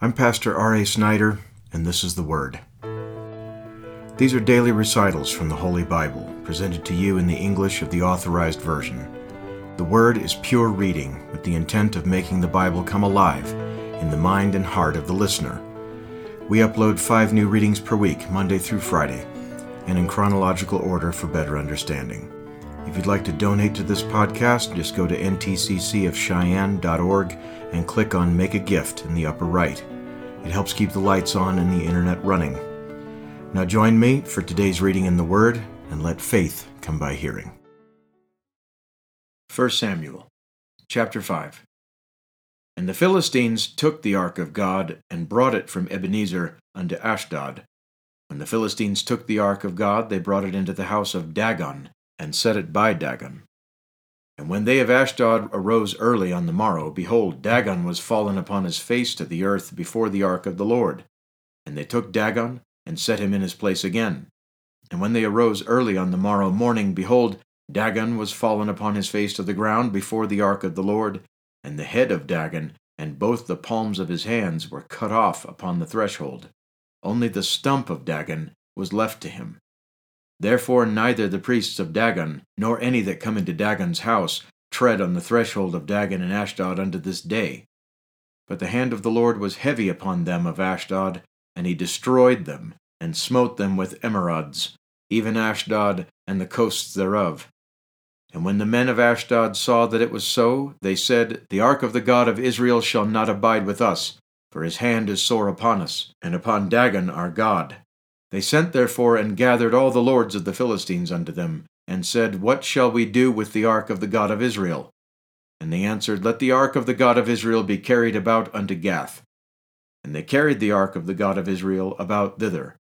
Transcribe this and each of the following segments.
I'm Pastor R.A. Snider, and this is the Word. These are daily recitals from the Holy Bible, presented to you in the English of the Authorized Version. The Word is pure reading with the intent of making the Bible come alive in the mind and heart of the listener. We upload five new readings per week, Monday through Friday, and in chronological order for better understanding. If you'd like to donate to this podcast, just go to ntccofcheyenne.org and click on Make a Gift in the upper right. It helps keep the lights on and the internet running. Now join me for today's reading in the Word and let faith come by hearing. 1 Samuel chapter 5 And the Philistines took the ark of God and brought it from Ebenezer unto Ashdod. When the Philistines took the ark of God, they brought it into the house of Dagon and set it by Dagon. And when they of Ashdod arose early on the morrow, behold, Dagon was fallen upon his face to the earth before the ark of the Lord. And they took Dagon, and set him in his place again. And when they arose early on the morrow morning, behold, Dagon was fallen upon his face to the ground before the ark of the Lord, and the head of Dagon and both the palms of his hands were cut off upon the threshold. Only the stump of Dagon was left to him. Therefore neither the priests of Dagon, nor any that come into Dagon's house, tread on the threshold of Dagon and Ashdod unto this day. But the hand of the Lord was heavy upon them of Ashdod, and he destroyed them, and smote them with emerods, even Ashdod and the coasts thereof. And when the men of Ashdod saw that it was so, they said, The ark of the God of Israel shall not abide with us, for his hand is sore upon us, and upon Dagon our God. They sent therefore and gathered all the lords of the Philistines unto them, and said, What shall we do with the ark of the God of Israel? And they answered, Let the ark of the God of Israel be carried about unto Gath. And they carried the ark of the God of Israel about thither.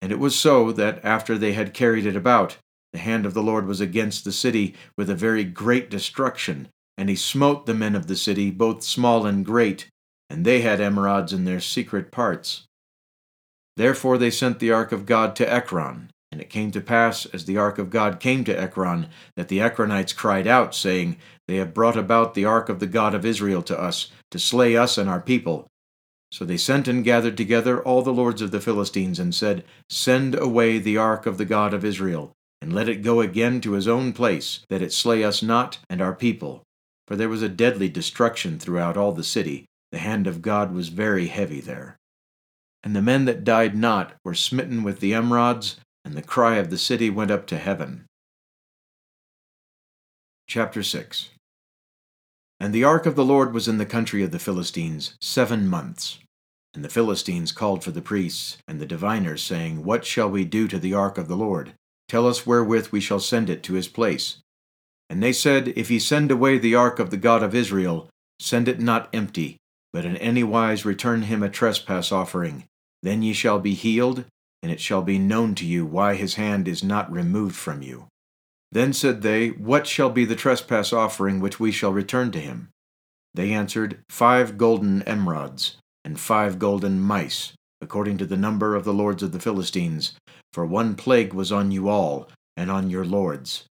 And it was so that after they had carried it about, the hand of the Lord was against the city with a very great destruction, and he smote the men of the city, both small and great, and they had emerods in their secret parts. Therefore they sent the ark of God to Ekron. And it came to pass, as the ark of God came to Ekron, that the Ekronites cried out, saying, They have brought about the ark of the God of Israel to us, to slay us and our people. So they sent and gathered together all the lords of the Philistines, and said, Send away the ark of the God of Israel, and let it go again to his own place, that it slay us not and our people. For there was a deadly destruction throughout all the city. The hand of God was very heavy there. And the men that died not were smitten with the emerods, and the cry of the city went up to heaven. Chapter 6 And the ark of the Lord was in the country of the Philistines seven months. And the Philistines called for the priests and the diviners, saying, What shall we do to the ark of the Lord? Tell us wherewith we shall send it to his place. And they said, If ye send away the ark of the God of Israel, send it not empty, but in any wise return him a trespass offering, then ye shall be healed, and it shall be known to you why his hand is not removed from you. Then said they, What shall be the trespass offering which we shall return to him? They answered, Five golden emerods, and five golden mice, according to the number of the lords of the Philistines, for one plague was on you all, and on your lords.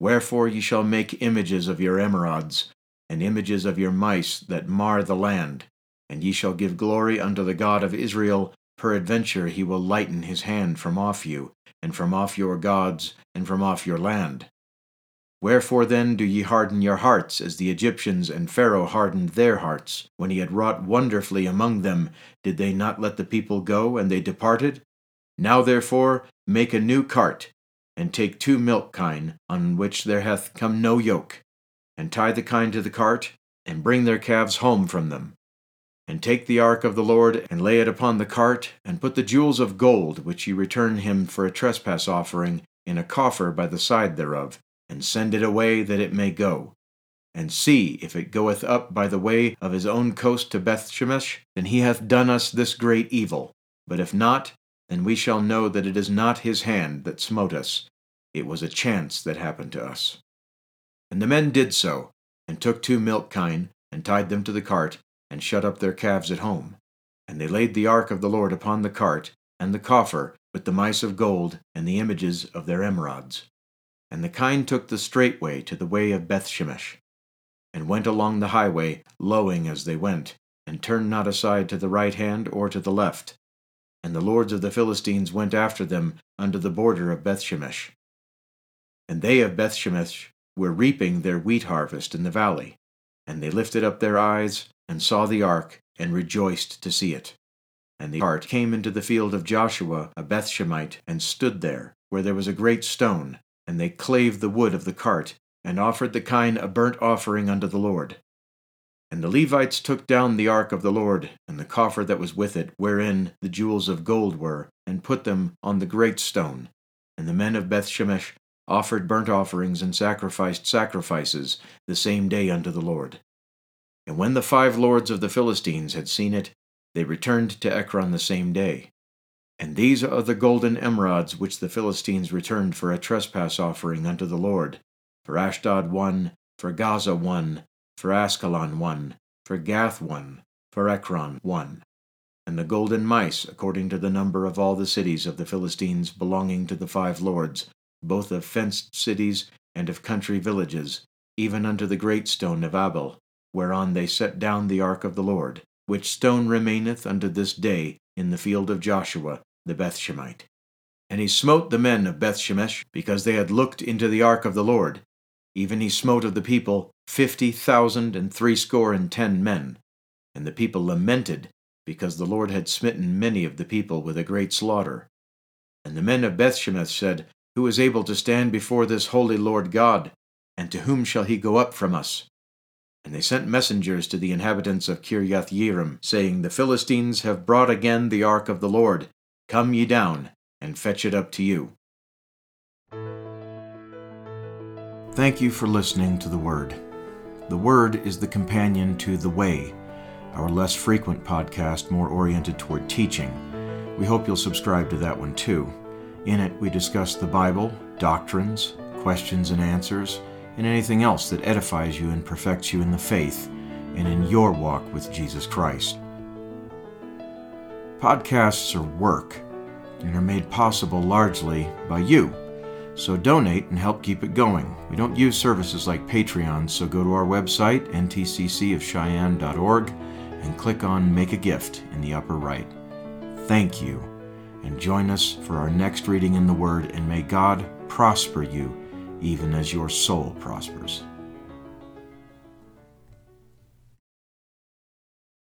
Wherefore ye shall make images of your emerods, and images of your mice that mar the land, and ye shall give glory unto the God of Israel, Peradventure he will lighten his hand from off you, and from off your gods, and from off your land. Wherefore then do ye harden your hearts, as the Egyptians and Pharaoh hardened their hearts? When he had wrought wonderfully among them, did they not let the people go, and they departed? Now therefore make a new cart, and take two milk kine, on which there hath come no yoke, and tie the kine to the cart, and bring their calves home from them and take the ark of the Lord, and lay it upon the cart, and put the jewels of gold, which ye return him for a trespass offering, in a coffer by the side thereof, and send it away that it may go. And see, if it goeth up by the way of his own coast to Bethshemesh, then he hath done us this great evil. But if not, then we shall know that it is not his hand that smote us. It was a chance that happened to us. And the men did so, and took two milk kine, and tied them to the cart, and shut up their calves at home. And they laid the ark of the Lord upon the cart, and the coffer, with the mice of gold, and the images of their emerods. And the kine took the straight way to the way of Bethshemesh, and went along the highway, lowing as they went, and turned not aside to the right hand or to the left. And the lords of the Philistines went after them unto the border of Bethshemesh. And they of Bethshemesh were reaping their wheat harvest in the valley. And they lifted up their eyes, and saw the ark, and rejoiced to see it. And the cart came into the field of Joshua a Bethshemite, and stood there, where there was a great stone. And they clave the wood of the cart, and offered the kine a burnt offering unto the Lord. And the Levites took down the ark of the Lord, and the coffer that was with it, wherein the jewels of gold were, and put them on the great stone. And the men of Bethshemesh offered burnt offerings and sacrificed sacrifices the same day unto the Lord. And when the five lords of the Philistines had seen it, they returned to Ekron the same day. And these are the golden emerods which the Philistines returned for a trespass offering unto the Lord. For Ashdod one, for Gaza one, for Askelon one, for Gath one, for Ekron one. And the golden mice, according to the number of all the cities of the Philistines belonging to the five lords, both of fenced cities and of country villages, even unto the great stone of Abel, whereon they set down the ark of the Lord, which stone remaineth unto this day in the field of Joshua the Bethshemite. And he smote the men of Bethshemesh, because they had looked into the ark of the Lord. Even he smote of the people fifty thousand and threescore and ten men. And the people lamented, because the Lord had smitten many of the people with a great slaughter. And the men of Bethshemesh said, Who is able to stand before this holy Lord God? And to whom shall he go up from us? And they sent messengers to the inhabitants of Kiriath Jearim, saying, The Philistines have brought again the ark of the Lord. Come ye down, and fetch it up to you. Thank you for listening to the Word. The Word is the companion to The Way, our less frequent podcast more oriented toward teaching. We hope you'll subscribe to that one too. In it, we discuss the Bible, doctrines, questions and answers, and anything else that edifies you and perfects you in the faith and in your walk with Jesus Christ. Podcasts are work and are made possible largely by you. So donate and help keep it going. We don't use services like Patreon, so go to our website, ntccofcheyenne.org, and click on Make a Gift in the upper right. Thank you, and join us for our next reading in the Word, and may God prosper you even as your soul prospers.